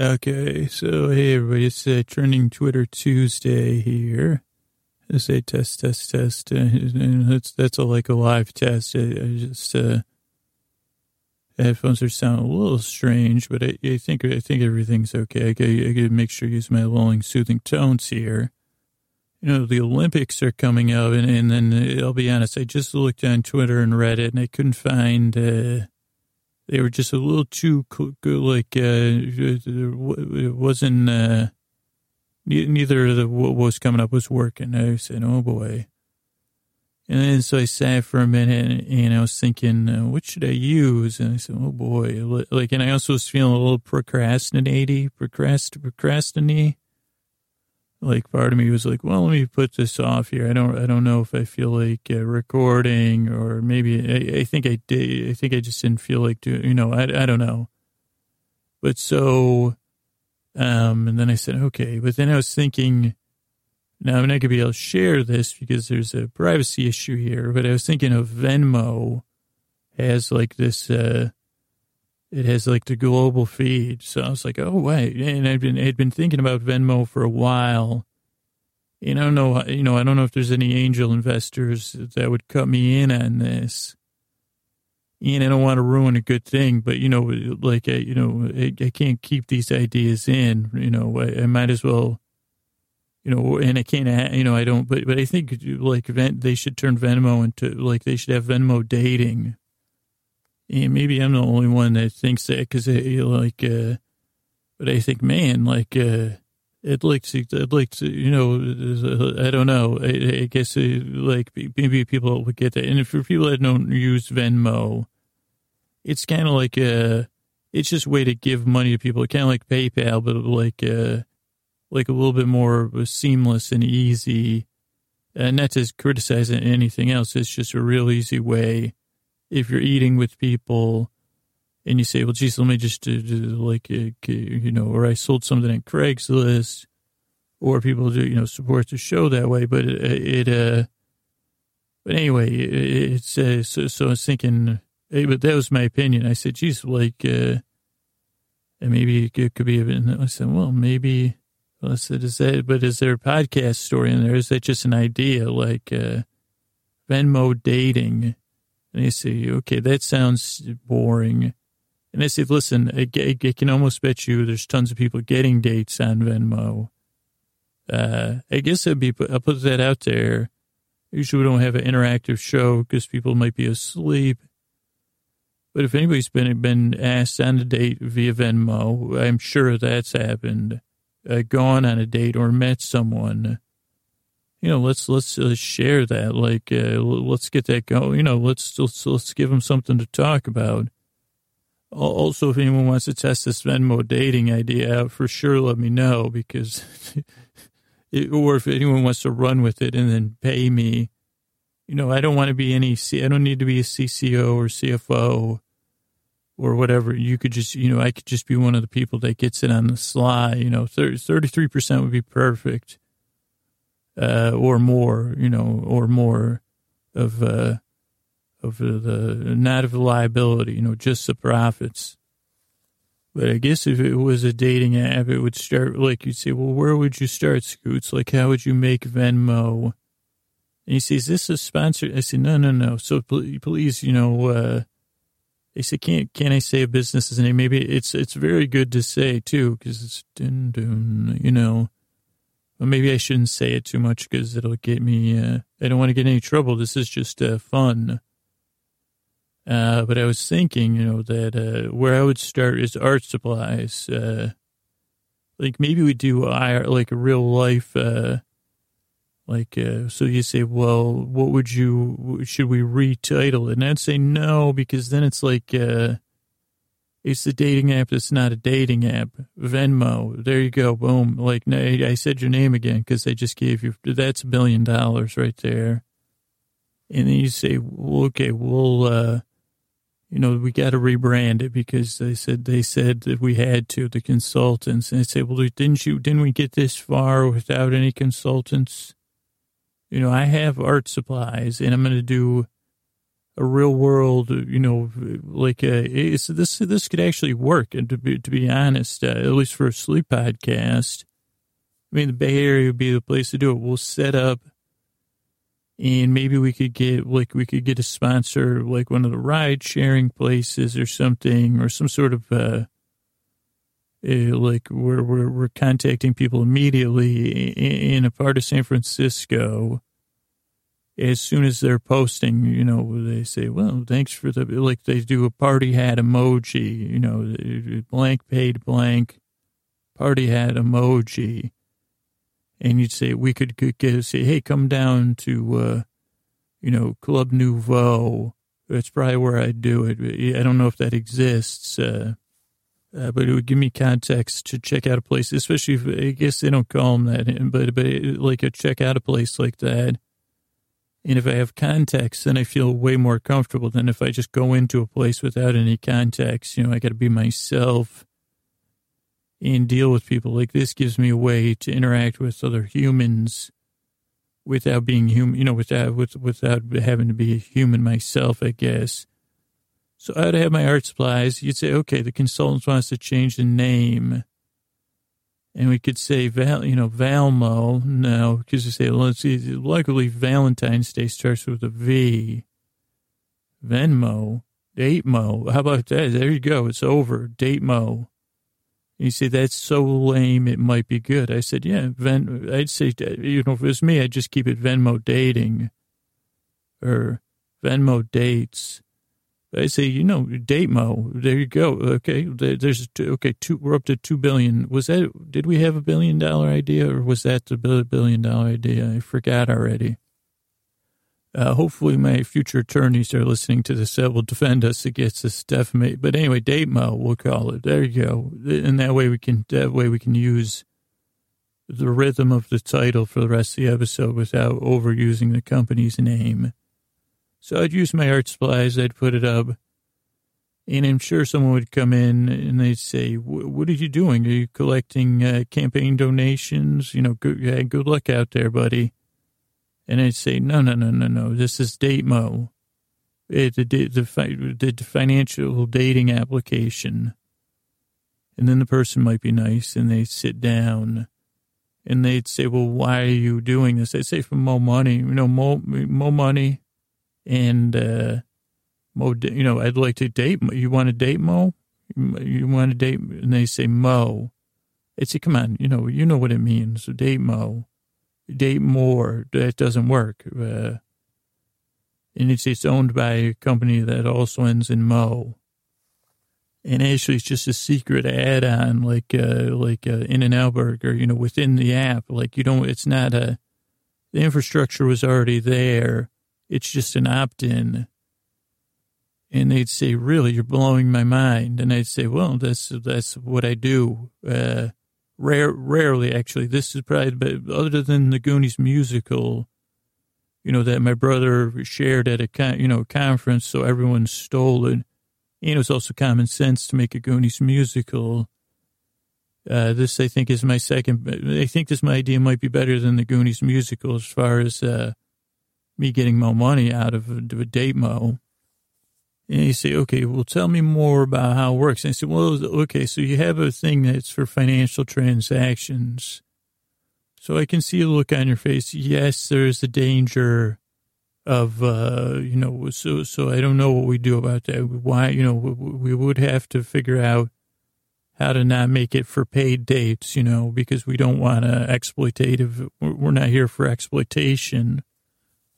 Okay, so hey everybody, it's uh, trending Twitter Tuesday here. I say test, test, test. Uh, and that's that's a, like a live test. I, I just uh, headphones are sounding a little strange, but I, I think I think everything's okay. I got to make sure I use my lulling, soothing tones here. You know, the Olympics are coming up, and, and then I'll be honest, I just looked on Twitter and Reddit, and I couldn't find. Uh, they were just a little too like uh, it wasn't uh, neither of the what was coming up was working. I said, "Oh boy." And then so I sat for a minute and I was thinking, uh, what should I use? And I said, oh boy. Like, and I also was feeling a little procrastinating, procrast, procrastinating like part of me was like, well, let me put this off here. I don't, I don't know if I feel like uh, recording or maybe I, I, think I did. I think I just didn't feel like doing, you know, I, I don't know. But so, um, and then I said, okay, but then I was thinking, now I'm not going to be able to share this because there's a privacy issue here, but I was thinking of Venmo has like this, uh, it has like the global feed. So I was like, oh wait, and I'd been I'd been thinking about Venmo for a while. And I don't know, you know, I don't know if there's any angel investors that would cut me in on this. And I don't want to ruin a good thing, but you know, like I, you know, I, I can't keep these ideas in. You know, I, I, might as well, you know, and I can't, you know, I don't. But but I think like Ven, they should turn Venmo into like they should have Venmo dating and maybe I'm the only one that thinks that because like, uh, but I think, man, like, uh, I'd like to, I'd like to, you know, I don't know. I, I guess uh, like maybe people would get that. And for people that don't use Venmo, it's kind of like a, it's just a way to give money to people. Kind of like PayPal, but like, uh, like a little bit more seamless and easy. And not to criticize anything else. It's just a real easy way if you're eating with people and you say, well, geez, let me just do, do like, uh, you know, or I sold something at Craigslist or people do, you know, support the show that way. But it, it uh, but anyway, it, it's, uh, so, so I was thinking, hey, but that was my opinion. I said, geez, like, uh, and maybe it could be a bit, I said, well, maybe, I said, is that, but is there a podcast story in there? Is that just an idea like, uh, Venmo dating? And they say, okay, that sounds boring. And I say, listen, I, I, I, can almost bet you there's tons of people getting dates on Venmo. Uh, I guess I'd be, I'll put that out there. Usually we don't have an interactive show because people might be asleep. But if anybody's been been asked on a date via Venmo, I'm sure that's happened. Uh, gone on a date or met someone you know, let's let's uh, share that. Like, uh, let's get that going. You know, let's, let's let's give them something to talk about. Also, if anyone wants to test this Venmo dating idea out, for sure, let me know because, it, or if anyone wants to run with it and then pay me, you know, I don't want to be any. I don't need to be a CCO or CFO or whatever. You could just, you know, I could just be one of the people that gets it on the sly. You know, 33 percent would be perfect uh, or more, you know, or more of uh, of the not of the liability, you know, just the profits. But I guess if it was a dating app, it would start like you'd say, well, where would you start, Scoots? Like, how would you make Venmo? And he says, is this a sponsor? I said, no, no, no. So please, you know, uh, they said, can't, can I say a business's name? Maybe it's, it's very good to say too, because it's, dun, dun, you know, well, maybe I shouldn't say it too much because it'll get me. Uh, I don't want to get any trouble. This is just uh, fun. Uh, but I was thinking, you know, that uh, where I would start is art supplies. Uh, like maybe we do like a real life. Uh, like so, you say, well, what would you? Should we retitle it? And I'd say no because then it's like it's the dating app that's not a dating app. Venmo. There you go. Boom. Like, I said your name again because I just gave you, that's a billion dollars right there. And then you say, well, okay, we'll, uh, you know, we got to rebrand it because they said, they said that we had to, the consultants. And I say, well, didn't you, didn't we get this far without any consultants? You know, I have art supplies and I'm going to do a real world, you know, like uh, this this could actually work. And to be to be honest, uh, at least for a sleep podcast, I mean, the Bay Area would be the place to do it. We'll set up, and maybe we could get like we could get a sponsor, like one of the ride sharing places or something, or some sort of. Uh, uh, like we're, we're we're contacting people immediately in a part of San Francisco as soon as they're posting, you know, they say, well, thanks for the, like they do a party hat emoji, you know, blank paid blank party hat emoji. And you'd say, we could, get, say, hey, come down to, uh, you know, Club Nouveau. That's probably where I'd do it. I don't know if that exists. Uh, uh, but it would give me context to check out a place, especially if I guess they don't call them that, but, but like a check out a place like that and if I have context, then I feel way more comfortable than if I just go into a place without any context. You know, I got to be myself and deal with people. Like this gives me a way to interact with other humans without being human, you know, without, with, without having to be a human myself, I guess. So I'd have my art supplies. You'd say, okay, the consultant wants to change the name and we could say Val, you know, Valmo. No, because you say, let's see, luckily Valentine's Day starts with a V. Venmo, Datemo. How about that? There you go. It's over. Datemo. You say that's so lame. It might be good. I said, yeah. Ven. I'd say, you know, if it was me, I'd just keep it Venmo dating, or Venmo dates. I say, you know, Datemo. There you go. Okay, there's okay. Two, we're up to two billion. Was that? Did we have a billion dollar idea, or was that the billion dollar idea? I forgot already. Uh, hopefully, my future attorneys are listening to this that will defend us against this defamation. But anyway, Datemo, we'll call it. There you go. And that way we can that way we can use the rhythm of the title for the rest of the episode without overusing the company's name. So I'd use my art supplies, I'd put it up, and I'm sure someone would come in and they'd say, "What are you doing? Are you collecting uh, campaign donations? You know, good, yeah, good luck out there, buddy." And I'd say, "No, no, no, no, no. This is Datemo, it, the, the the financial dating application." And then the person might be nice, and they'd sit down, and they'd say, "Well, why are you doing this?" I'd say, "For more money. You know, more more money." And uh, Mo, you know, I'd like to date. You want to date Mo? You want to date? And they say Mo. It's say, come on, you know, you know what it means. Date Mo, date more. That doesn't work. Uh, and it's it's owned by a company that also ends in Mo. And actually, it's just a secret add-on, like uh, like uh, In-N-Out Burger, you know, within the app. Like you don't, it's not a. The infrastructure was already there it's just an opt in. And they'd say, really, you're blowing my mind. And I'd say, well, that's, that's what I do. Uh, rare, rarely, actually. This is probably, but other than the Goonies musical, you know, that my brother shared at a, con, you know, conference. So everyone stole it. And it was also common sense to make a Goonies musical. Uh, this, I think, is my second. I think this my idea might be better than the Goonies musical as far as uh, me getting more money out of a Datemo. And you say, okay, well, tell me more about how it works. And I said, well, okay, so you have a thing that's for financial transactions. So I can see a look on your face. Yes, there's a danger of, uh, you know, so, so I don't know what we do about that. Why, you know, we would have to figure out how to not make it for paid dates, you know, because we don't want to exploitative. We're not here for exploitation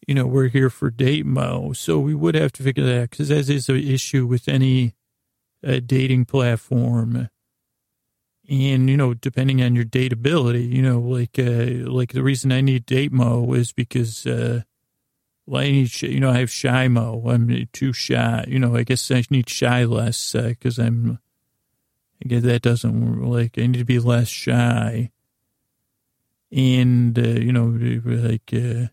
you know, we're here for Datemo. So we would have to figure that out because that is an issue with any uh, dating platform. And, you know, depending on your dateability, you know, like, uh, like the reason I need Datemo is because, uh, well, I need, you know, I have shy mo. I'm too shy. You know, I guess I need shy less because uh, I'm, I guess that doesn't like, I need to be less shy. And, uh, you know, like, uh,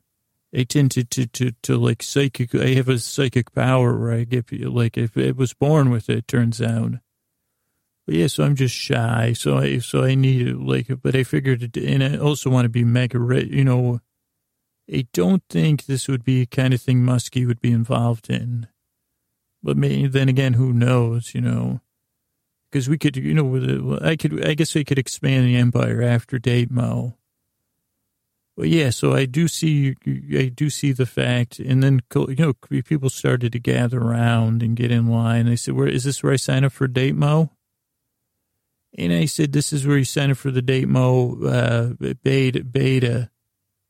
I tend to, to, to, to like psychic, I have a psychic power where I get, like, if it was born with it, turns out. But yeah, so I'm just shy. So I, so I need it, like, but I figured, it, and I also want to be mega rich, you know, I don't think this would be kind of thing Muskie would be involved in. But maybe, then again, who knows, you know? Because we could, you know, I could, I guess we could expand the empire after date Mo. Yeah, so I do see, I do see the fact, and then you know, people started to gather around and get in line. They said, "Where is this? Where I sign up for Date Mo?" And I said, "This is where you sign up for the Date Mo uh, beta beta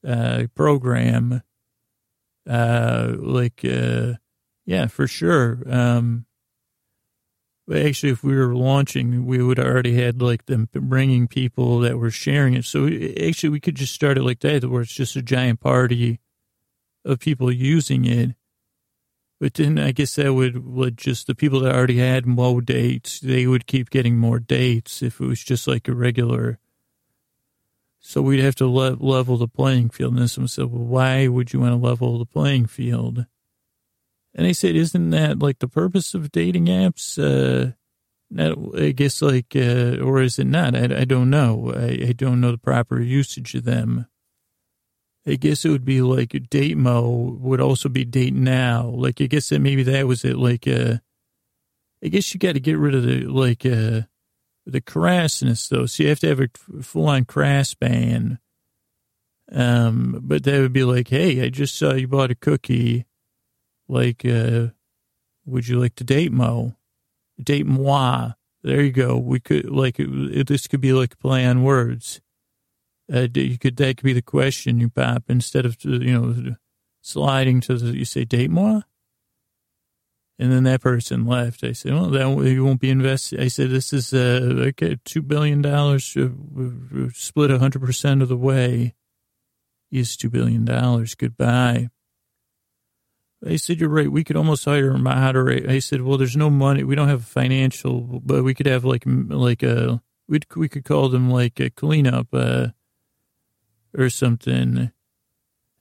uh, program." Uh, like, uh, yeah, for sure. Um, actually, if we were launching, we would already had like them bringing people that were sharing it. So actually, we could just start it like that, where it's just a giant party of people using it. But then I guess that would, would just the people that already had more dates, they would keep getting more dates if it was just like a regular. So we'd have to le- level the playing field. And someone said, well, why would you want to level the playing field? And I said, isn't that like the purpose of dating apps? Uh, I guess like, uh, or is it not? I, I don't know. I, I don't know the proper usage of them. I guess it would be like date mo would also be date now. Like, I guess that maybe that was it. Like, uh, I guess you got to get rid of the, like, uh, the crassness though. So you have to have a full on crass ban. Um, but that would be like, Hey, I just saw you bought a cookie like, uh, would you like to date Mo? Date moi. There you go. We could like this could be like play on words. Uh, you could that could be the question you pop instead of you know sliding to the you say date moi. And then that person left. I said, "Well, that you won't be invested." I said, "This is uh, okay, two billion dollars uh, split hundred percent of the way. Is two billion dollars. Goodbye." I said, you're right. We could almost hire a moderator. I said, well, there's no money. We don't have a financial, but we could have like, like a, we we could call them like a cleanup, uh, or something.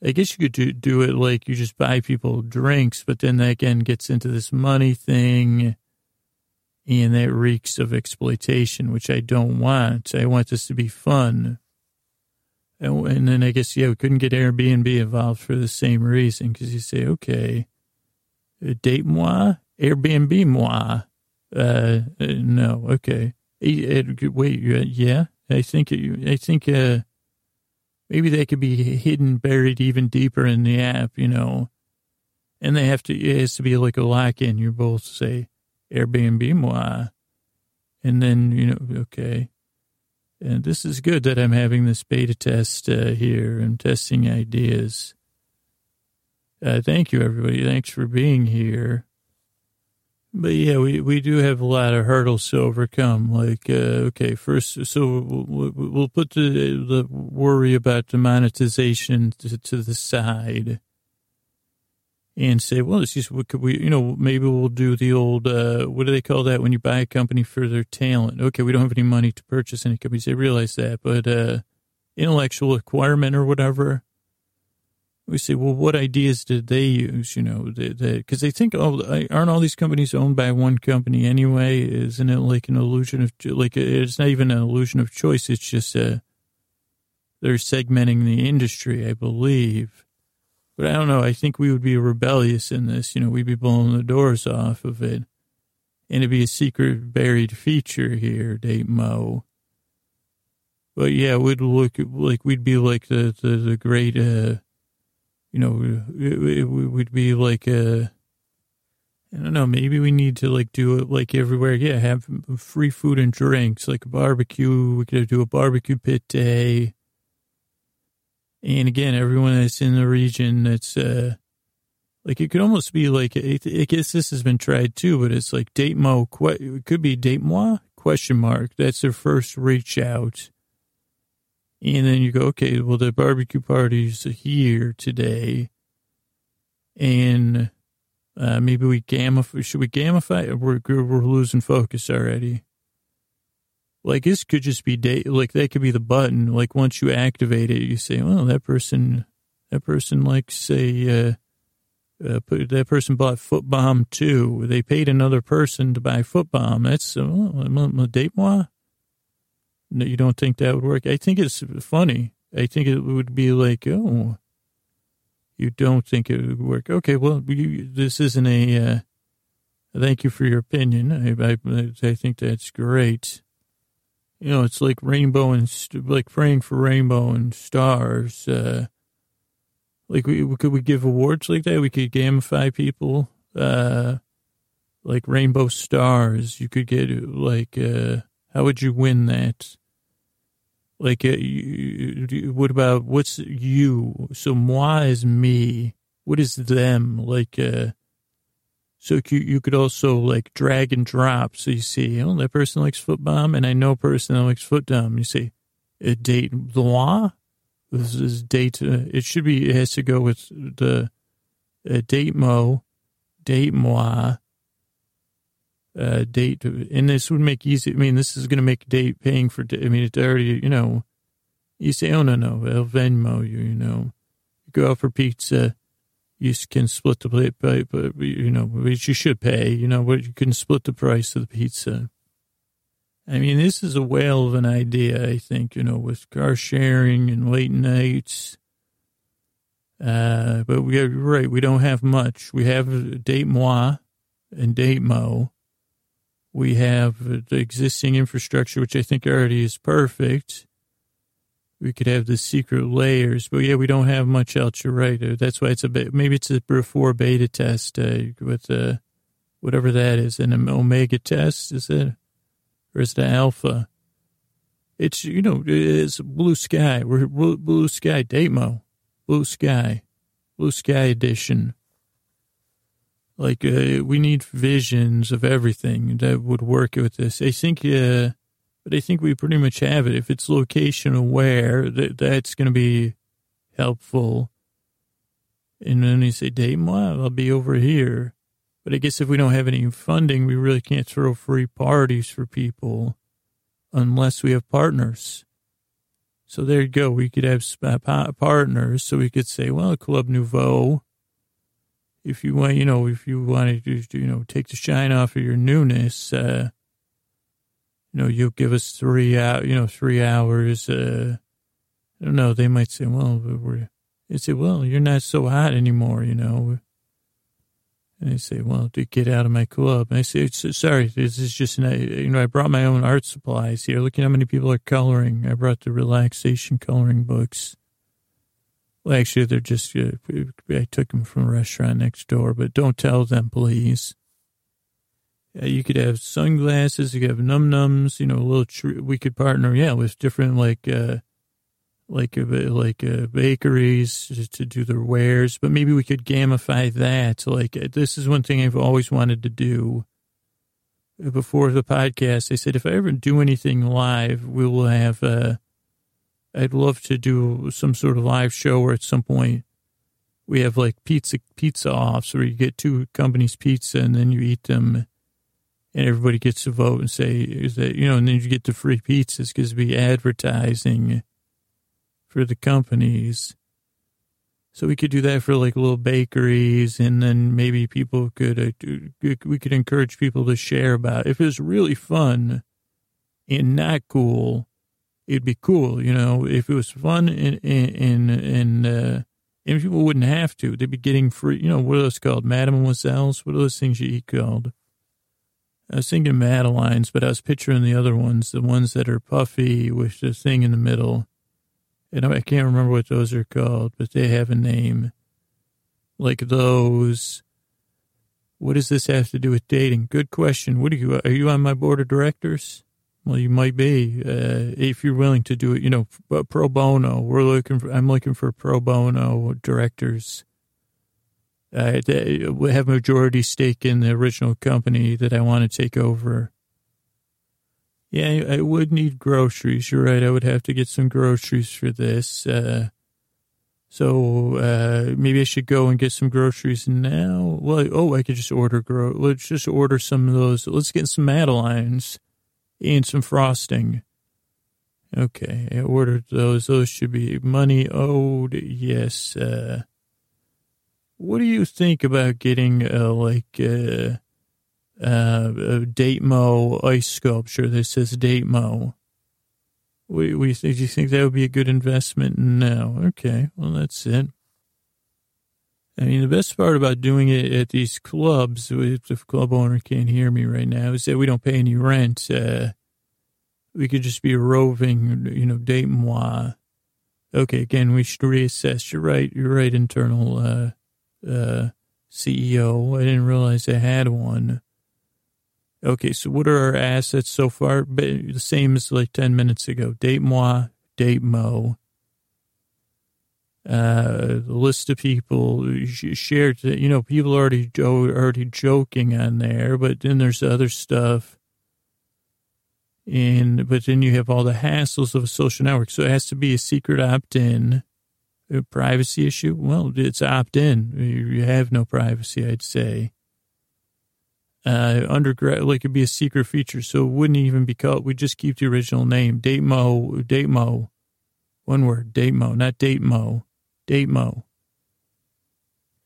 I guess you could do, do it like you just buy people drinks, but then that again gets into this money thing and that reeks of exploitation, which I don't want. I want this to be fun. And, then I guess, yeah, we couldn't get Airbnb involved for the same reason because you say, okay, uh, date moi, Airbnb moi. Uh, uh no, okay. Wait, yeah, I think, I think, uh, maybe they could be hidden, buried even deeper in the app, you know, and they have to, it has to be like a lock in. You both say Airbnb moi. And then, you know, okay. And this is good that I'm having this beta test uh, here and testing ideas. Uh, thank you, everybody. Thanks for being here. But yeah, we, we do have a lot of hurdles to overcome. Like, uh, okay, first, so we'll, we'll put the, the worry about the monetization to, to the side and say, well, it's just, what could we, you know, maybe we'll do the old, uh, what do they call that when you buy a company for their talent? Okay, we don't have any money to purchase any companies. They realize that, but, uh, intellectual acquirement or whatever. We say, well, what ideas did they use? You know, because they think, oh, aren't all these companies owned by one company anyway? Isn't it like an illusion of, like, it's not even an illusion of choice. It's just, uh, they're segmenting the industry, I believe. But I don't know. I think we would be rebellious in this. You know, we'd be blowing the doors off of it. And it'd be a secret buried feature here, Date Mo. But yeah, we'd look like we'd be like the, the, the great, uh, you know, it, it, we'd be like, uh, I don't know, maybe we need to like do it like everywhere. Yeah, have free food and drinks, like a barbecue. We could do a barbecue pit day and again, everyone that's in the region, that's uh, like it could almost be like I guess this has been tried too, but it's like date mo. It could be date moi question mark. That's their first reach out, and then you go, okay, well the barbecue party's here today, and uh, maybe we gamify. Should we gamify? We're we're losing focus already. Like this could just be date. Like that could be the button. Like once you activate it, you say, "Well, that person, that person, like say, uh, uh, that person bought Foot Bomb too. They paid another person to buy Foot Bomb. That's uh, date moi. No, you don't think that would work? I think it's funny. I think it would be like, oh, you don't think it would work? Okay, well, you, this isn't a. Uh, Thank you for your opinion. I, I, I think that's great. You know, it's like rainbow and like praying for rainbow and stars. Uh, like we could we give awards like that? We could gamify people. Uh, like rainbow stars. You could get like uh, how would you win that? Like, uh, you, what about what's you? So moi is me. What is them? Like, uh, so you, you could also like drag and drop. So you see, oh, that person likes foot bomb, and I know a person that likes foot dumb. You see, a date moi. This is date. Uh, it should be. It has to go with the uh, date mo, date moi, uh, date. And this would make easy. I mean, this is going to make date paying for. I mean, it's already. You know, you say, oh no no, I'll Venmo you. You know, you go out for pizza you can split the plate, but, you know, but you should pay. You know, but you can split the price of the pizza. I mean, this is a whale of an idea. I think you know, with car sharing and late nights. Uh, but we are right. We don't have much. We have date moi and date mo. We have the existing infrastructure, which I think already is perfect we could have the secret layers, but yeah, we don't have much else. You're right. That's why it's a bit, maybe it's a before beta test uh, with uh, whatever that is, an omega test, is it? Or is it alpha? It's, you know, it's blue sky. We're blue sky, Datemo, blue sky, blue sky edition. Like, uh, we need visions of everything that would work with this. I think, uh, but I think we pretty much have it. If it's location aware, that that's going to be helpful. And then you say, Dave, well, I'll be over here. But I guess if we don't have any funding, we really can't throw free parties for people unless we have partners. So there you go. We could have partners. So we could say, well, Club Nouveau, if you want, you know, if you wanted to, you know, take the shine off of your newness, uh, you know, you give us three out, you know, three hours. Uh, I don't know. They might say, well, we're, they say, well, you're not so hot anymore, you know. And they say, well, to get out of my club. And I say, sorry, this is just, an, you know, I brought my own art supplies here. Look at how many people are coloring. I brought the relaxation coloring books. Well, actually, they're just, uh, I took them from a restaurant next door, but don't tell them, please. Uh, you could have sunglasses. You could have num nums. You know, a little. Tr- we could partner, yeah, with different like, uh, like, uh, like uh, bakeries to, to, do their wares. But maybe we could gamify that. Like, uh, this is one thing I've always wanted to do. Before the podcast, I said if I ever do anything live, we will have. Uh, I'd love to do some sort of live show where at some point we have like pizza pizza offs where you get two companies pizza and then you eat them and everybody gets to vote and say is that you know, and then you get the free pizzas because be advertising for the companies. So we could do that for like little bakeries, and then maybe people could uh, we could encourage people to share about it. if it was really fun and not cool. It'd be cool, you know, if it was fun and and and uh, and people wouldn't have to. They'd be getting free. You know, what are those called? Mademoiselles? What are those things you eat called? I was thinking Madeline's, but I was picturing the other ones, the ones that are puffy with the thing in the middle. And I can't remember what those are called, but they have a name. Like those. What does this have to do with dating? Good question. What are you? Are you on my board of directors? Well, you might be uh, if you're willing to do it. You know, pro bono. We're looking for. I'm looking for pro bono directors uh, have majority stake in the original company that I want to take over. Yeah, I would need groceries. You're right. I would have to get some groceries for this. Uh, so uh, maybe I should go and get some groceries now. Well, oh, I could just order gro. Let's just order some of those. Let's get some Madelines and some frosting. Okay, I ordered those. Those should be money owed. Yes. Uh, what do you think about getting uh, like a Datemo ice sculpture that says Datemo? We, we, do you think that would be a good investment? No. Okay. Well, that's it. I mean, the best part about doing it at these clubs, if the club owner can't hear me right now, is that we don't pay any rent. Uh, we could just be roving, you know, date moi. Okay, again, we should reassess. You're right. You're right, internal uh, uh, CEO. I didn't realize I had one. Okay, so what are our assets so far? The same as like 10 minutes ago. Date moi, date mo uh, the list of people shared, you know, people already already joking on there, but then there's other stuff. And but then you have all the hassles of a social network, so it has to be a secret opt-in, a privacy issue. Well, it's opt-in. You have no privacy, I'd say. Uh, undergrad, like it'd be a secret feature, so it wouldn't even be called. We just keep the original name, Date Mo, Date Mo, one word, Date Mo, not Date Mo date mo.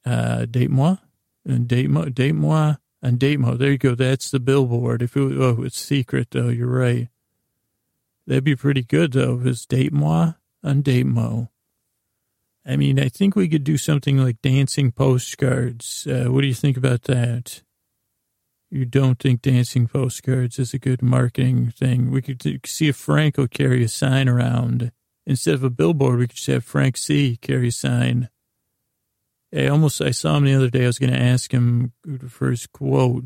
Uh, date moi, and date mo, date moi, and date mo. There you go. That's the billboard. If it, oh, it's secret though. You're right. That'd be pretty good though. It's date moi and date mo. I mean, I think we could do something like dancing postcards. Uh, what do you think about that? You don't think dancing postcards is a good marketing thing? We could see if Frank will carry a sign around Instead of a billboard, we could just have Frank C. carry a sign. I almost, I saw him the other day. I was going to ask him for his quote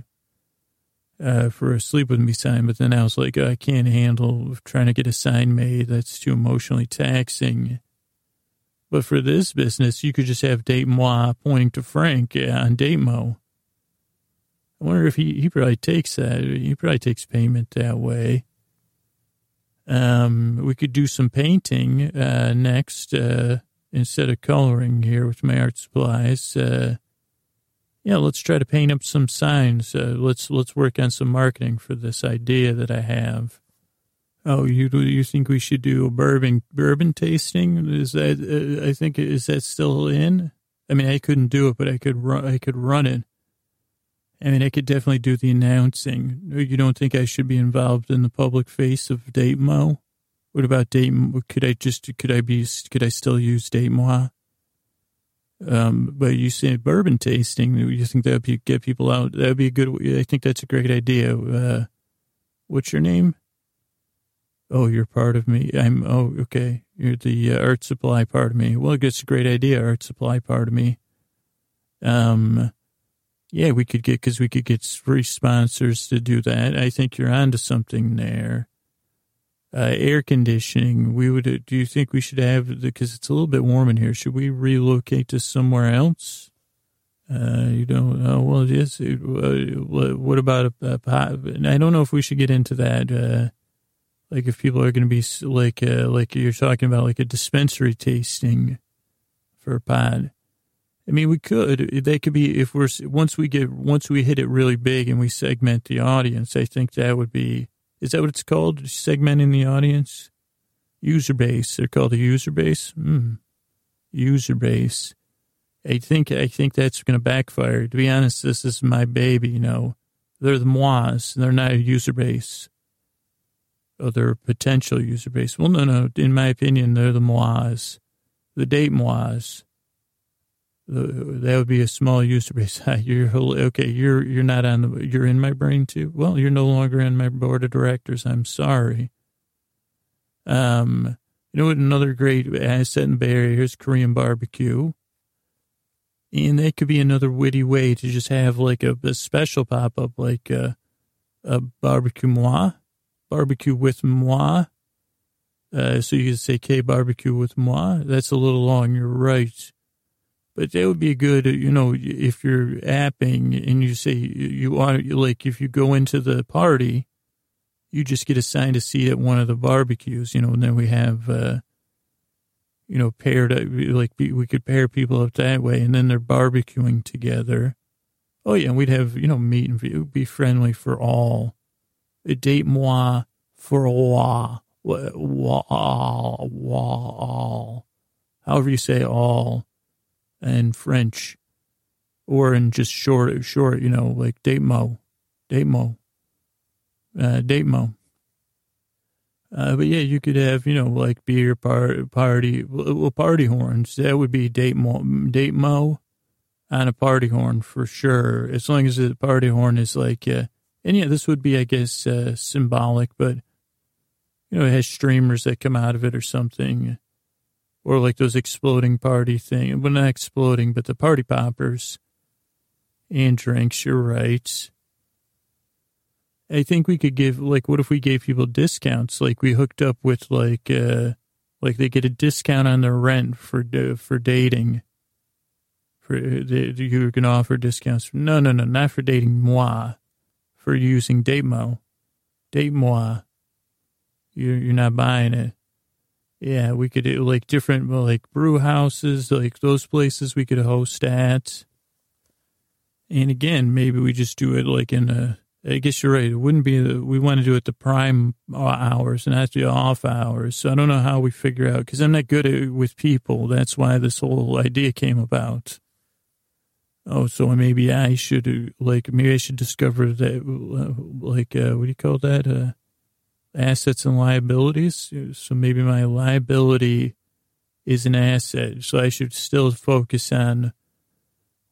uh, for a sleep with me sign, but then I was like, I can't handle trying to get a sign made. That's too emotionally taxing. But for this business, you could just have Date Moi pointing to Frank on Date Mo. I wonder if he, he probably takes that. He probably takes payment that way. Um, we could do some painting uh, next uh, instead of coloring here with my art supplies. Uh, yeah, let's try to paint up some signs. Uh, let's let's work on some marketing for this idea that I have. Oh, you you think we should do a bourbon bourbon tasting? Is that uh, I think is that still in? I mean, I couldn't do it, but I could run. I could run it. I mean, I could definitely do the announcing. You don't think I should be involved in the public face of Date Mo? What about Date? Could I just? Could I be? Could I still use Date Moi? Um, but you say bourbon tasting. You think that would get people out? That would be a good. I think that's a great idea. Uh, what's your name? Oh, you're part of me. I'm. Oh, okay. You're the uh, art supply part of me. Well, it's a great idea. Art supply part of me. Um yeah, we could get, because we could get free sponsors to do that. I think you're onto something there. Uh, air conditioning, we would, uh, do you think we should have, because it's a little bit warm in here, should we relocate to somewhere else? Uh, you don't, oh, well, yes. Uh, what about a, a pot? I don't know if we should get into that. Uh, like if people are going to be like, uh, like you're talking about like a dispensary tasting for a pod. I mean, we could. They could be if we're once we get once we hit it really big and we segment the audience. I think that would be. Is that what it's called? Segmenting the audience, user base. They're called a user base. Mm. User base. I think I think that's going to backfire. To be honest, this is my baby. You know, they're the mois. They're not a user base. They're potential user base. Well, no, no. In my opinion, they're the mois, the date mois that would be a small user base. You're okay. You're you're not on the. You're in my brain too. Well, you're no longer in my board of directors. I'm sorry. Um, you know what? Another great asset in Bay Area is Korean barbecue, and that could be another witty way to just have like a, a special pop up, like a, a barbecue moi, barbecue with moi. Uh, so you could say K barbecue with moi. That's a little long. You're right but that would be good, you know, if you're apping and you say you want, like, if you go into the party, you just get assigned a seat at one of the barbecues, you know, and then we have, uh, you know, paired, like, we could pair people up that way, and then they're barbecuing together. Oh, yeah, and we'd have, you know, meet and be friendly for all. A date moi for all. All. However you say all in French, or in just short, short, you know, like date mo, date mo, uh, date mo. Uh, but yeah, you could have, you know, like beer par- party, well, party horns. That would be date mo, date mo. on a party horn for sure. As long as the party horn is like, uh, and yeah, this would be, I guess, uh, symbolic, but you know, it has streamers that come out of it or something, or like those exploding party thing. Well, not exploding, but the party poppers and drinks. You're right. I think we could give like, what if we gave people discounts? Like we hooked up with like, uh, like they get a discount on their rent for for dating for you can offer discounts. No, no, no, not for dating moi, for using. Date moi. You're you're not buying it. Yeah, we could do like different like brew houses, like those places we could host at. And again, maybe we just do it like in a. I guess you're right. It wouldn't be. We want to do it the prime hours and not the off hours. So I don't know how we figure out because I'm not good at with people. That's why this whole idea came about. Oh, so maybe I should like maybe I should discover that like uh, what do you call that? Uh, assets and liabilities. So maybe my liability is an asset. So I should still focus on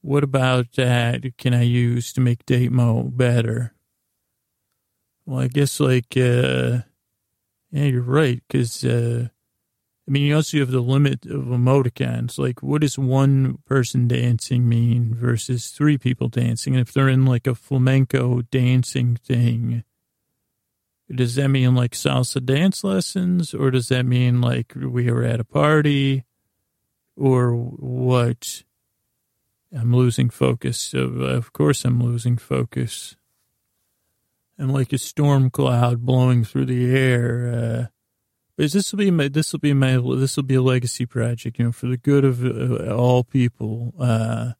what about that can I use to make Datemo better? Well, I guess like uh, yeah, you're right because. Uh, I mean, you also have the limit of emoticons. Like, what does one person dancing mean versus three people dancing? And if they're in like a flamenco dancing thing, does that mean like salsa dance lessons or does that mean like we were at a party or what? I'm losing focus. So, of course, I'm losing focus. I'm like a storm cloud blowing through the air. Uh, but this will be this will be my, this will be a legacy project, you know, for the good of uh, all people. Uh,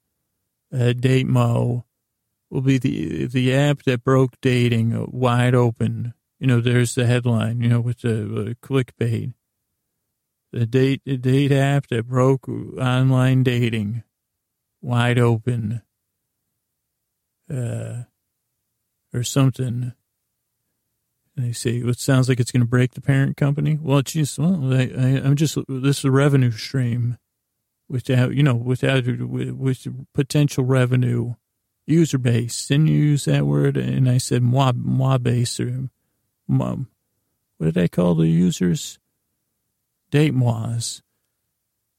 uh, Datemo will be the, the app that broke dating wide open. You know, there's the headline, you know, with the clickbait. The date, the date app that broke online dating wide open. Uh, or something. They say it sounds like it's going to break the parent company. Well, it's just well, I, I, am just this is a revenue stream without you know without with, with potential revenue user base. Didn't you use that word? And I said moi moi base or mom. What did I call the users? Date mois.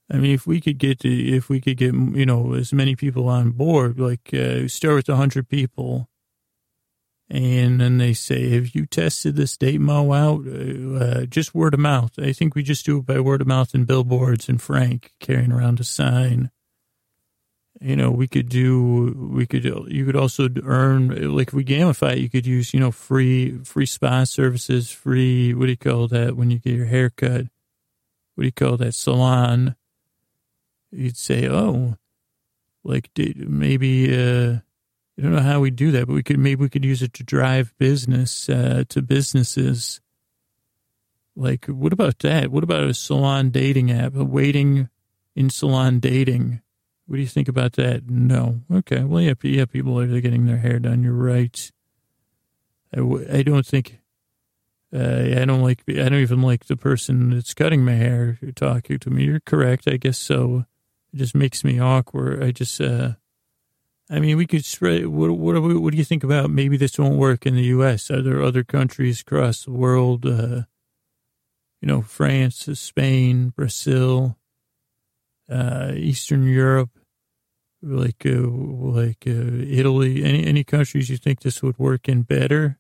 I mean, if we could get to, if we could get you know as many people on board, like uh, start with hundred people and then they say, have you tested this Datemo out? Uh, uh, just word of mouth. I think we just do it by word of mouth and billboards and Frank carrying around a sign. You know, we could do, we could, you could also earn, like if we gamify it, you could use, you know, free, free spa services, free, what do you call that when you get your hair cut? What do you call that? Salon. You'd say, oh, like maybe, uh, I don't know how we do that, but we could maybe we could use it to drive business uh, to businesses. Like, what about that? What about a salon dating app? A waiting in salon dating. What do you think about that? No. Okay. Well, yeah, yeah people are getting their hair done. You're right. I, I don't think. Uh, I don't like. I don't even like the person that's cutting my hair talking to me. You're correct. I guess so. It just makes me awkward. I just. Uh, I mean, we could spread. What, what, what, do you think about maybe this won't work in the U.S.? Are there other countries across the world? Uh, you know, France, Spain, Brazil, uh, Eastern Europe, like uh, like uh, Italy. Any any countries you think this would work in better?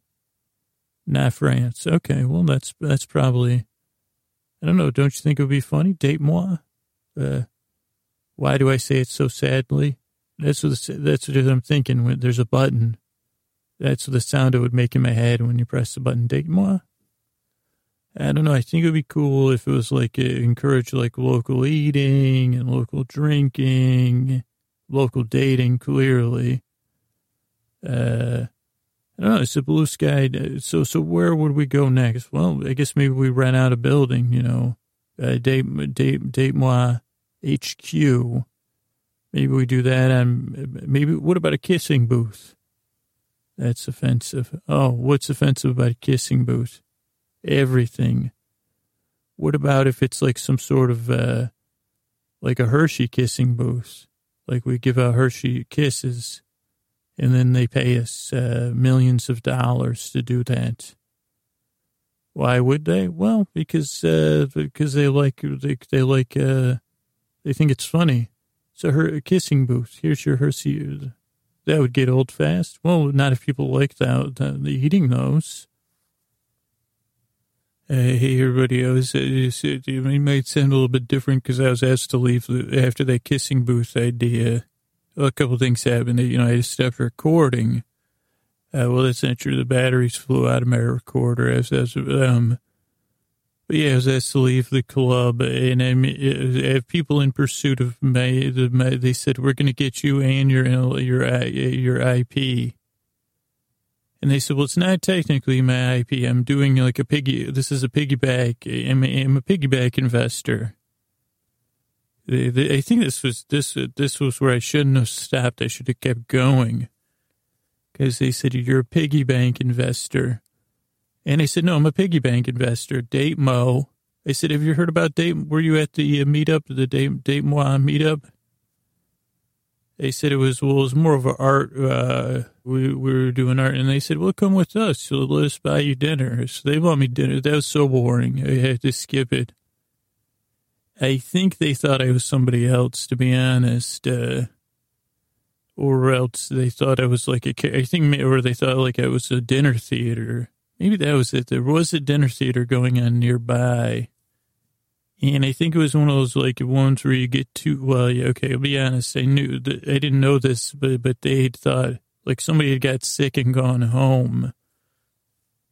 Not France. Okay, well that's that's probably. I don't know. Don't you think it would be funny? Date moi. Uh, why do I say it so sadly? That's what that's what I'm thinking. When there's a button, that's the sound it would make in my head when you press the button. Date moi. I don't know. I think it would be cool if it was like encourage like local eating and local drinking, local dating. Clearly, uh, I don't know. It's a blue sky. So, so where would we go next? Well, I guess maybe we rent out a building. You know, uh, date date date moi HQ Maybe we do that. And maybe what about a kissing booth? That's offensive. Oh, what's offensive about a kissing booth? Everything. What about if it's like some sort of, uh, like a Hershey kissing booth? Like we give out Hershey kisses and then they pay us uh, millions of dollars to do that. Why would they? Well, because uh, because they like they, they like uh, they think it's funny. So her kissing booth. Here's your Hershey. That would get old fast. Well, not if people like that, the eating those. Uh, hey, everybody, I was, uh, it might sound a little bit different because I was asked to leave after that kissing booth idea. A couple things happened. You know, I stopped recording. Uh, well, that's not true. The batteries flew out of my recorder. As, as um, but yeah, I was asked to leave the club, and I, I have people in pursuit of my, my they said, we're going to get you and your, uh, your, uh, your IP. And they said, well, it's not technically my IP. I'm doing like a piggy. This is a piggyback. I'm, I'm a piggyback investor. They, they, I think this was this this was where I shouldn't have stopped. I should have kept going because they said you're a piggy bank investor. And I said, no, I'm a piggy bank investor. Date Mo. I said, have you heard about Date? Were you at the uh, meetup, the Date, Date meetup? They said it was, well, it was more of an art. Uh, we, we were doing art. And they said, well, come with us. So let us buy you dinner. So they bought me dinner. That was so boring. I had to skip it. I think they thought I was somebody else, to be honest. Uh, or else they thought I was like a, I think, or they thought like I was a dinner theater. Maybe that was it. There was a dinner theater going on nearby. And I think it was one of those like ones where you get too, well, yeah, okay, I'll be honest. I knew that I didn't know this, but, but they thought like somebody had got sick and gone home.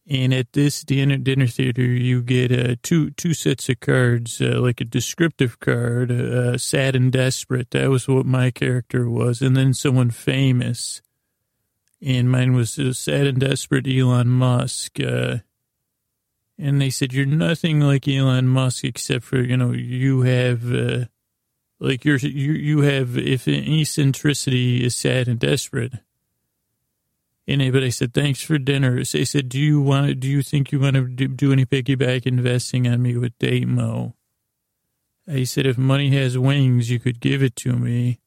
And at this dinner dinner theater, you get uh, two two sets of cards, uh, like a descriptive card, uh, sad and desperate. That was what my character was, and then someone famous and mine was a sad and desperate Elon Musk. Uh, and they said, You're nothing like Elon Musk except for, you know, you have, uh, like, you're, you, you have, if eccentricity is sad and desperate. And but I said, Thanks for dinner. They said, Do you want do you think you want to do do any piggyback investing on me with Damo? I said, If money has wings, you could give it to me.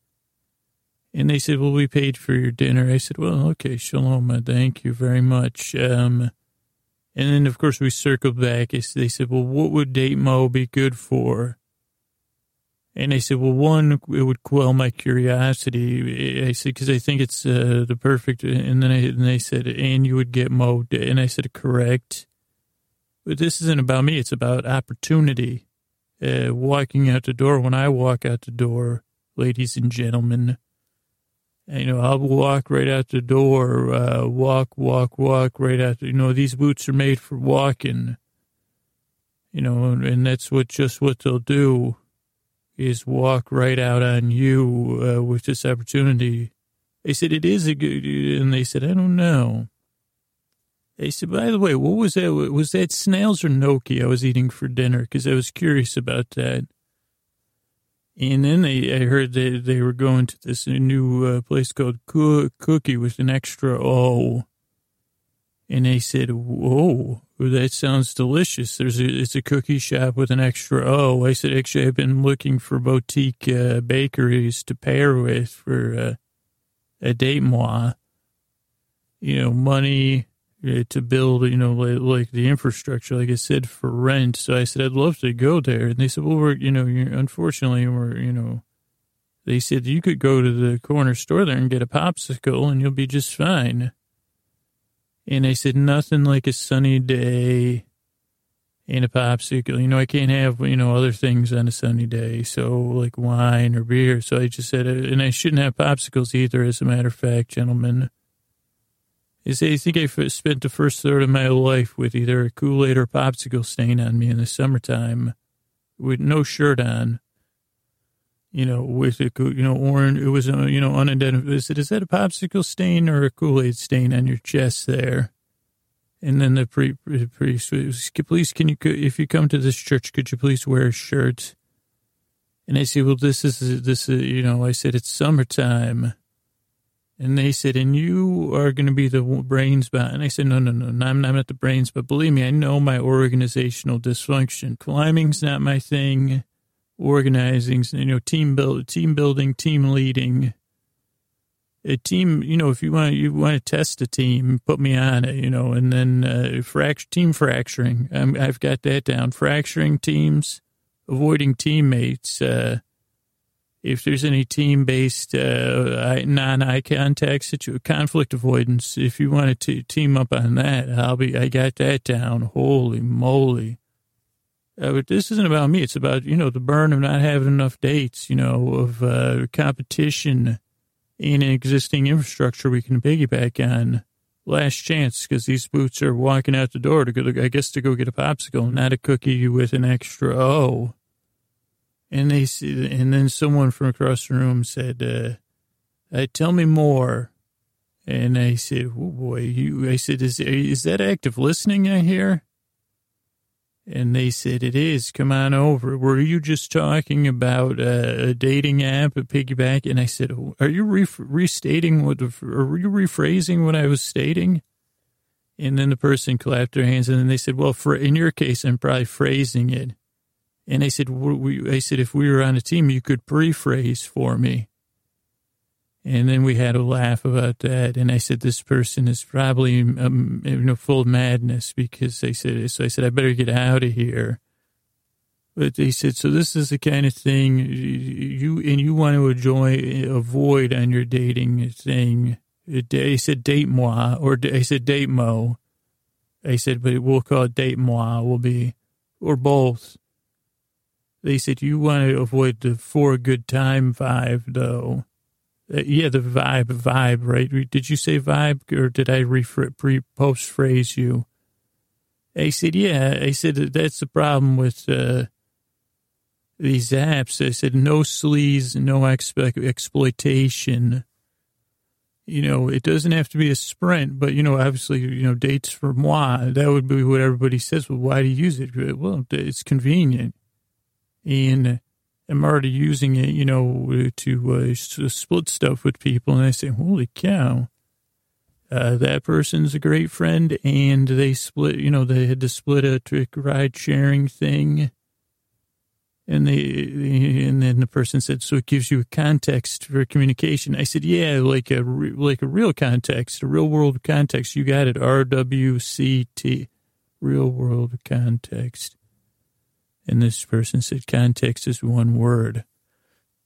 And they said, well, we paid for your dinner. I said, well, okay, shalom, thank you very much. Um, and then, of course, we circled back. They said, well, what would date Mo be good for? And I said, well, one, it would quell my curiosity. I said, because I think it's uh, the perfect. And then I, and they said, and you would get Mo. And I said, correct. But this isn't about me. It's about opportunity. Uh, walking out the door. When I walk out the door, ladies and gentlemen, you know, I'll walk right out the door, uh, walk, walk, walk right out. You know, these boots are made for walking. You know, and that's what just what they'll do is walk right out on you uh, with this opportunity. They said it is a good, and they said I don't know. They said, by the way, what was that? Was that snails or gnocchi I was eating for dinner? Because I was curious about that. And then they, I heard they, they were going to this new uh, place called Cookie with an extra O. And they said, whoa, that sounds delicious. There's a, it's a cookie shop with an extra O. I said, actually, I've been looking for boutique uh, bakeries to pair with for uh, a date moi. You know, money, to build, you know, like, like, the infrastructure, like I said, for rent. So I said, I'd love to go there. And they said, well, we're, you know, unfortunately, we're, you know, they said you could go to the corner store there and get a popsicle and you'll be just fine. And I said, nothing like a sunny day and a popsicle. You know, I can't have, you know, other things on a sunny day. So like wine or beer. So I just said, uh, and I shouldn't have popsicles either, as a matter of fact, gentlemen is I think I spent the first third of my life with either a Kool-Aid or popsicle stain on me in the summertime with no shirt on. You know, with a, you know, orange, it was, a, you know, unidentified. It, is that a popsicle stain or a Kool-Aid stain on your chest there? And then the priest, please, can you, if you come to this church, could you please wear a shirt? And I said, well, this is, this is, you know, I said, it's summertime. And they said, and you are going to be the brains behind. And I said, no, no, no, I'm, not the brains, but believe me, I know my organizational dysfunction. Climbing's not my thing. organizing, you know, team build, team building, team leading. A team, you know, if you want, you want to test a team, put me on it, you know, and then uh, team fracturing. i have got that down. Fracturing teams, avoiding teammates. Uh, if there's any team-based uh, non-eye contact situation, conflict avoidance, if you want to team up on that, I'll be. I got that down. Holy moly! Uh, but this isn't about me. It's about you know the burn of not having enough dates. You know of uh, competition in existing infrastructure we can piggyback on. Last chance because these boots are walking out the door to go. I guess to go get a popsicle, not a cookie with an extra O. And they said, and then someone from across the room said, uh, "Tell me more." And I said, "Oh boy, you." I said, "Is is that active listening I hear?" And they said, "It is. Come on over." Were you just talking about uh, a dating app, a piggyback? And I said, "Are you re- restating what? Are you rephrasing what I was stating?" And then the person clapped their hands, and then they said, "Well, for in your case, I'm probably phrasing it." And I said, we, I said, if we were on a team, you could pre-phrase for me. And then we had a laugh about that. And I said, this person is probably um, you know, full of madness because they said, so I said, I better get out of here. But they said, so this is the kind of thing you, and you want to enjoy, avoid on your dating thing. They said, date moi, or I said, date mo. I said, but we'll call it date moi, will be, or both. They said you want to avoid the for good time vibe, though. Uh, yeah, the vibe, vibe, right? Did you say vibe, or did I pre post phrase you? I said, yeah. I said that's the problem with uh, these apps. I said no sleaze, no expe- exploitation. You know, it doesn't have to be a sprint, but you know, obviously, you know, dates for moi. That would be what everybody says. Well, why do you use it? Well, it's convenient and I'm already using it, you know, to, uh, split stuff with people. And I say, holy cow, uh, that person's a great friend. And they split, you know, they had to split a trick ride sharing thing. And they, and then the person said, so it gives you a context for communication. I said, yeah, like a, like a real context, a real world context. You got it. RWCT, real world context. And this person said, context is one word.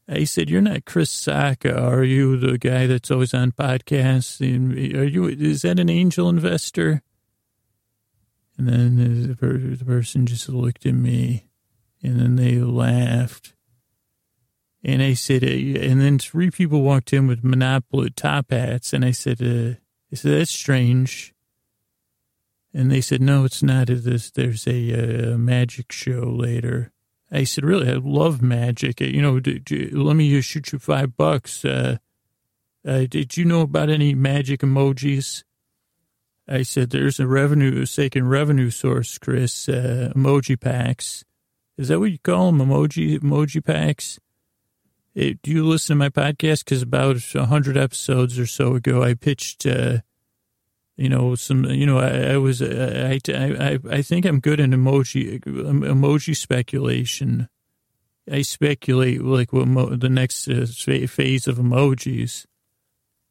I said, you're not Chris Sacca, are you? The guy that's always on podcasts. Are you, is that an angel investor? And then the person just looked at me and then they laughed. And I said, and then three people walked in with Monopoly top hats. And I said, uh, I said, that's strange. And they said, no, it's not. This, there's a, a magic show later. I said, really, I love magic. You know, do, do, let me shoot you five bucks. Uh, uh, did you know about any magic emojis? I said, there's a revenue, a second revenue source, Chris, uh, emoji packs. Is that what you call them? Emoji, emoji packs? It, do you listen to my podcast? Because about 100 episodes or so ago, I pitched uh, you know, some, you know, I, I was, I, I, I think I'm good in emoji, emoji speculation. I speculate like what mo- the next uh, phase of emojis.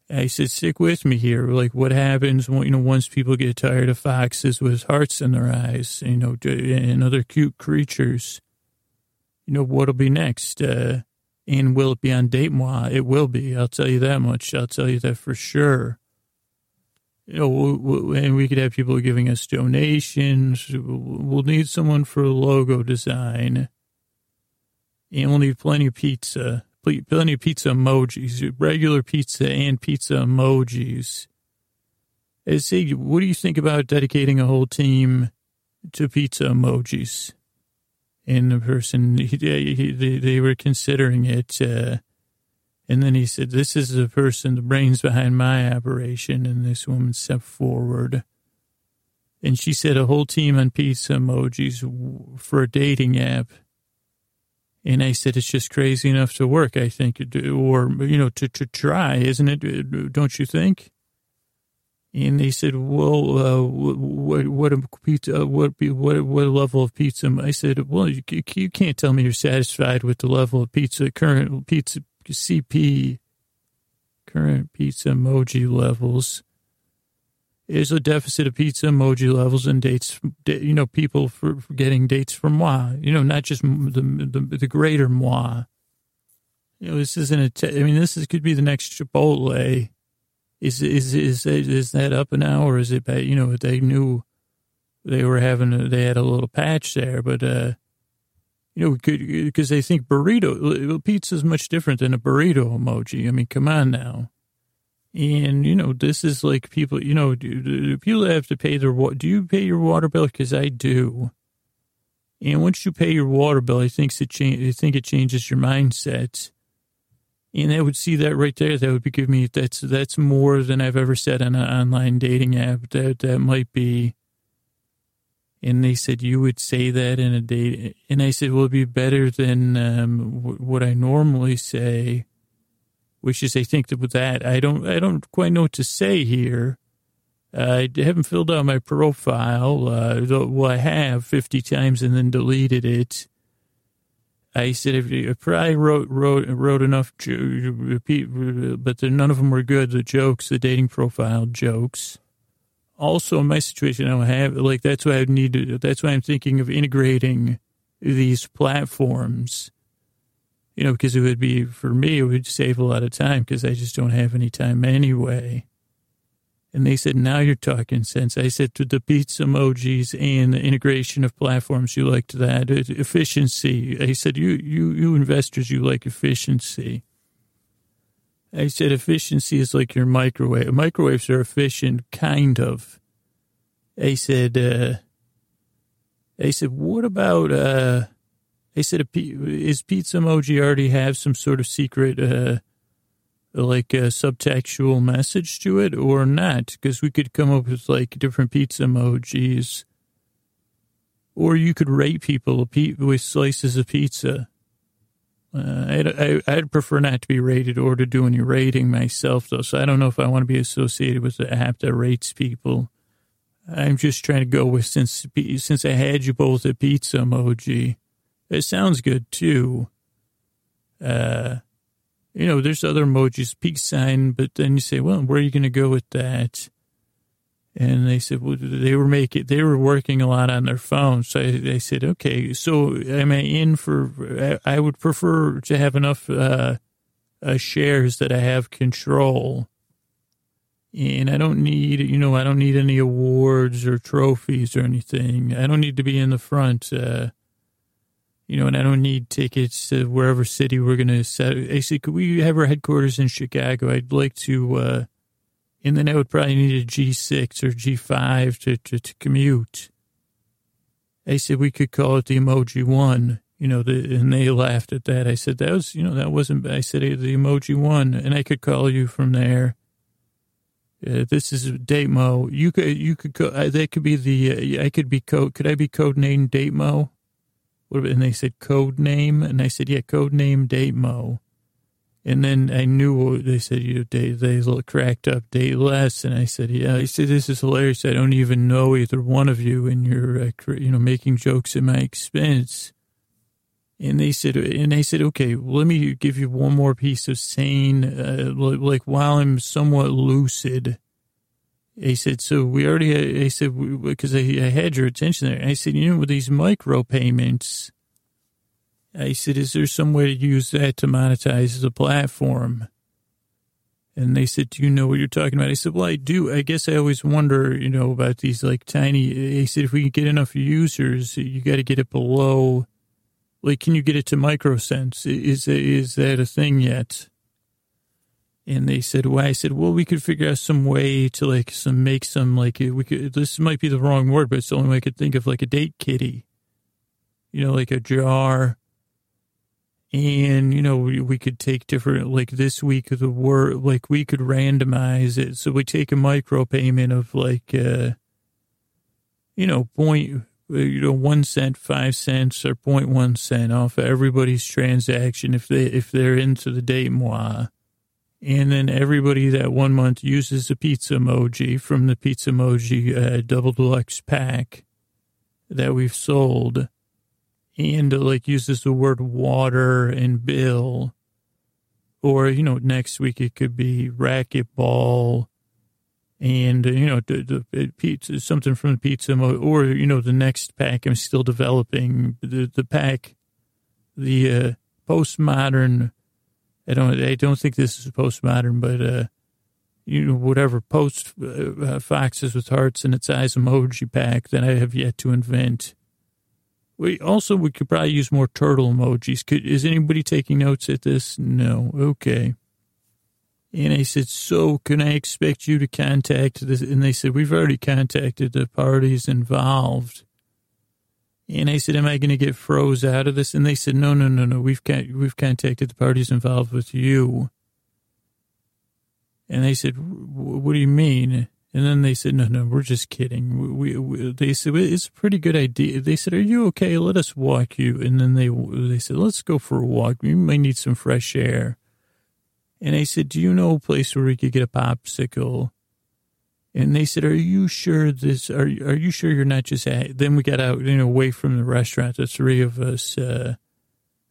I said, stick with me here. Like what happens when, you know, once people get tired of foxes with hearts in their eyes, you know, and other cute creatures, you know, what'll be next? Uh, and will it be on date moi? It will be. I'll tell you that much. I'll tell you that for sure you know, and we could have people giving us donations. We'll need someone for logo design. And we'll need plenty of pizza, plenty of pizza emojis, regular pizza and pizza emojis. I say, what do you think about dedicating a whole team to pizza emojis? And the person, he, he, they, they were considering it. Uh, and then he said, This is the person, the brains behind my operation. And this woman stepped forward. And she said, A whole team on pizza emojis for a dating app. And I said, It's just crazy enough to work, I think, or, you know, to, to try, isn't it? Don't you think? And they said, "Well, uh, what what a pizza? What what what level of pizza?" I said, "Well, you, you can't tell me you're satisfied with the level of pizza current pizza CP current pizza emoji levels." is a deficit of pizza emoji levels and dates. You know, people for, getting dates from moi. You know, not just the the, the greater moi. You know, this isn't a. T- I mean, this is, could be the next Chipotle is is is is that up now, or is it? You know, they knew they were having a, they had a little patch there, but uh, you know, because they think burrito pizza is much different than a burrito emoji. I mean, come on now. And you know, this is like people. You know, do, do people have to pay their Do you pay your water bill? Because I do. And once you pay your water bill, I think it change. I think it changes your mindset and I would see that right there. That would be give me that's that's more than I've ever said on an online dating app. That that might be. And they said you would say that in a date, and I said, "Well, it'd be better than um, what I normally say," which is, I think that with that, I don't, I don't quite know what to say here. Uh, I haven't filled out my profile. Uh, well, I have fifty times and then deleted it I said, if, if I wrote wrote wrote enough, repeat, but none of them were good. The jokes, the dating profile jokes. Also, in my situation, I don't have like that's why I need to. That's why I'm thinking of integrating these platforms. You know, because it would be for me, it would save a lot of time because I just don't have any time anyway. And they said, now you're talking sense. I said to the pizza emojis and the integration of platforms, you liked that. Efficiency. I said, you, you, you investors, you like efficiency. I said, efficiency is like your microwave. Microwaves are efficient, kind of. I said, uh, I said, what about, uh, I said, is pizza emoji already have some sort of secret, uh, like a subtextual message to it or not? Because we could come up with like different pizza emojis. Or you could rate people with slices of pizza. Uh, I'd, I'd prefer not to be rated or to do any rating myself, though. So I don't know if I want to be associated with the app that rates people. I'm just trying to go with since since I had you both a pizza emoji. It sounds good too. Uh, you know, there's other emojis, peace sign, but then you say, well, where are you going to go with that? And they said, well, they were making, they were working a lot on their phones. So I, I said, okay, so am I in for, I would prefer to have enough uh, uh, shares that I have control. And I don't need, you know, I don't need any awards or trophies or anything. I don't need to be in the front. Uh, you know, and I don't need tickets to wherever city we're going to set. Actually, could we have our headquarters in Chicago? I'd like to, uh, and then I would probably need a G6 or G5 to, to, to commute. I said we could call it the Emoji One, you know, the, and they laughed at that. I said that was, you know, that wasn't. I said the Emoji One, and I could call you from there. Uh, this is Datemo. You could, you could, go, uh, that could be the. Uh, I could be code. Could I be code named Datemo? and they said code name, and I said, yeah, code name Datemo. And then I knew they said you know, they they cracked up day less, and I said, yeah. I said this is hilarious. I don't even know either one of you, and you're uh, you know making jokes at my expense. And they said, and they said, okay, let me give you one more piece of sane, uh, like while I'm somewhat lucid. He said, so we already, I said, because I, I, had your attention there. I said, you know, with these micro payments, I said, is there some way to use that to monetize the platform? And they said, do you know what you're talking about? I said, well, I do. I guess I always wonder, you know, about these like tiny, he said, if we can get enough users, you got to get it below, like, can you get it to microcents? Is, is that a thing yet? and they said, "Well," I said, "Well, we could figure out some way to like some make some like we could. This might be the wrong word, but it's the only way I could think of like a date kitty, you know, like a jar." And you know, we, we could take different like this week the word, like we could randomize it. So we take a micro payment of like, uh, you know, point you know, one cent, five cents, or point one cent off of everybody's transaction if they if they're into the date moi And then everybody that one month uses a pizza emoji from the pizza emoji uh, double deluxe pack that we've sold and uh, like uses the word water and bill. Or, you know, next week it could be racquetball and, you know, the, the pizza, something from the pizza, or, you know, the next pack I'm still developing, the, the pack, the uh, postmodern I don't. I don't think this is postmodern, but uh, you know, whatever post uh, uh, foxes with hearts in its eyes emoji pack that I have yet to invent. We also we could probably use more turtle emojis. Could is anybody taking notes at this? No. Okay. And I said, so can I expect you to contact this? And they said, we've already contacted the parties involved. And I said, am I going to get froze out of this? And they said, no, no, no, no. We've got, we've contacted the parties involved with you. And they said, what do you mean? And then they said, no, no, we're just kidding. We, we, they said, it's a pretty good idea. They said, are you okay? Let us walk you. And then they, they said, let's go for a walk. We might need some fresh air. And I said, do you know a place where we could get a popsicle? And they said, "Are you sure this? Are are you sure you're not just?" At, then we got out, you know, away from the restaurant. The three of us, uh,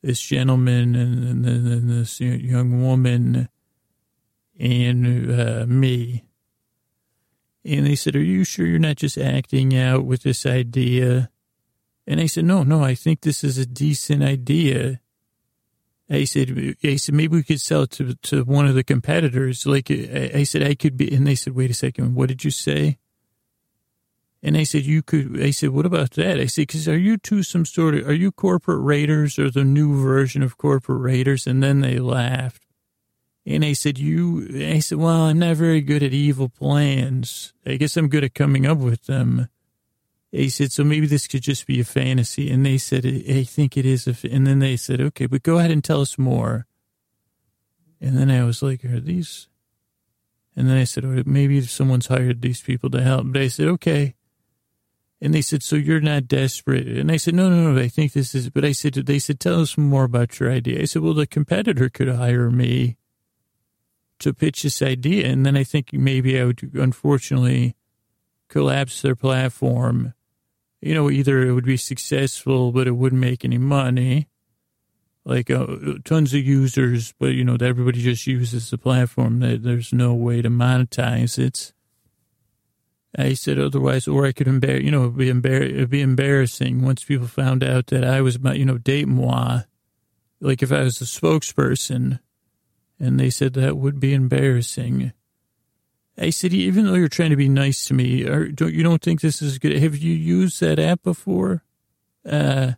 this gentleman and, and this young woman, and uh, me. And they said, "Are you sure you're not just acting out with this idea?" And I said, "No, no. I think this is a decent idea." I said, I said, maybe we could sell it to, to one of the competitors. Like, I, said, I could be, and they said, wait a second, what did you say? And I said, you could, I said, what about that? I said, because are you two some sort of, are you corporate raiders or the new version of corporate raiders? And then they laughed. And I said, you, I said, well, I'm not very good at evil plans. I guess I'm good at coming up with them. He said, so maybe this could just be a fantasy. And they said, I think it is. And then they said, okay, but go ahead and tell us more. And then I was like, are these? And then I said, oh, maybe someone's hired these people to help. But I said, okay. And they said, so you're not desperate. And I said, no, no, no, I think this is, but I said, they said, tell us more about your idea. I said, well, the competitor could hire me to pitch this idea. And then I think maybe I would, unfortunately, collapse their platform you know, either it would be successful, but it wouldn't make any money, like uh, tons of users, but you know, everybody just uses the platform. There's no way to monetize it. I said otherwise, or I could embarrass, you know, it'd be, embar- it'd be embarrassing once people found out that I was, you know, date moi. Like if I was a spokesperson and they said that would be embarrassing. I said, even though you're trying to be nice to me, don't you don't think this is good? Have you used that app before? Uh,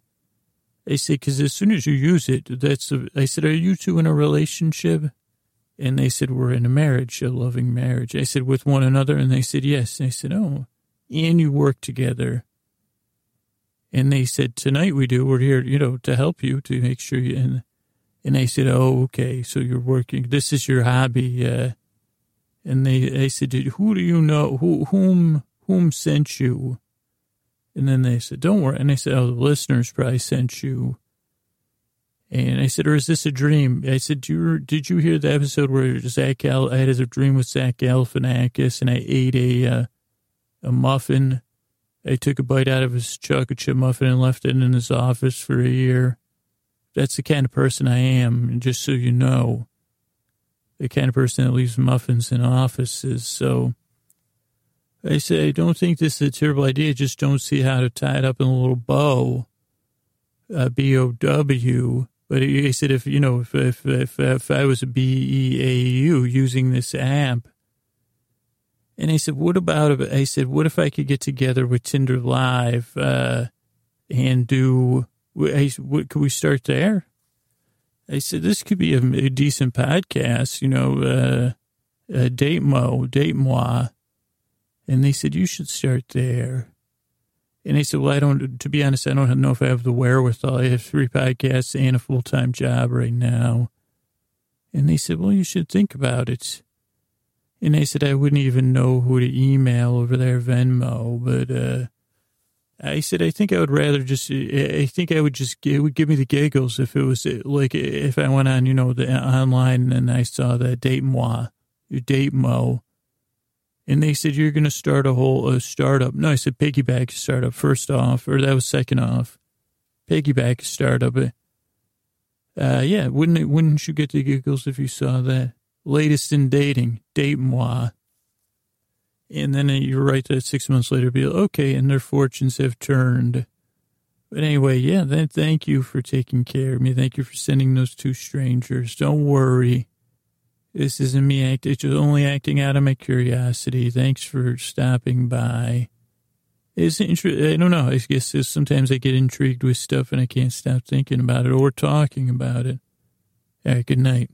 I said, because as soon as you use it, that's. A, I said, are you two in a relationship? And they said, we're in a marriage, a loving marriage. I said, with one another, and they said, yes. And I said, oh, and you work together. And they said, tonight we do. We're here, you know, to help you to make sure you. And and I said, oh, okay. So you're working. This is your hobby. Uh, and they, they said, who do you know, who, whom, whom sent you? And then they said, don't worry. And I said, oh, the listeners probably sent you. And I said, or is this a dream? I said, did you, did you hear the episode where Zach, I had a dream with Zach Galifianakis and I ate a, uh, a muffin. I took a bite out of his chocolate chip muffin and left it in his office for a year. That's the kind of person I am. And just so you know, the kind of person that leaves muffins in offices. So I say, I don't think this is a terrible idea. Just don't see how to tie it up in a little bow, uh, B O W. But he said, if you know, if if if, if I was a B E A U using this app, and I said, what about? I said, what if I could get together with Tinder Live uh, and do? I, what, could we start there? I said, this could be a, a decent podcast, you know, uh, uh, Date Mo, Date Moi. And they said, you should start there. And I said, well, I don't, to be honest, I don't know if I have the wherewithal. I have three podcasts and a full time job right now. And they said, well, you should think about it. And I said, I wouldn't even know who to email over there, Venmo, but, uh, I said, I think I would rather just, I think I would just, it would give me the giggles if it was like, if I went on, you know, the online and I saw that date moi, date mo. And they said, you're going to start a whole a startup. No, I said, piggyback startup first off, or that was second off. Piggyback startup. Uh, yeah, wouldn't it, wouldn't you get the giggles if you saw that? Latest in dating, date moi. And then you're right that six months later, be like, okay, and their fortunes have turned. But anyway, yeah, then thank you for taking care of me. Thank you for sending those two strangers. Don't worry. This isn't me acting, it's just only acting out of my curiosity. Thanks for stopping by. It's inter- I don't know. I guess sometimes I get intrigued with stuff and I can't stop thinking about it or talking about it. All right, good night.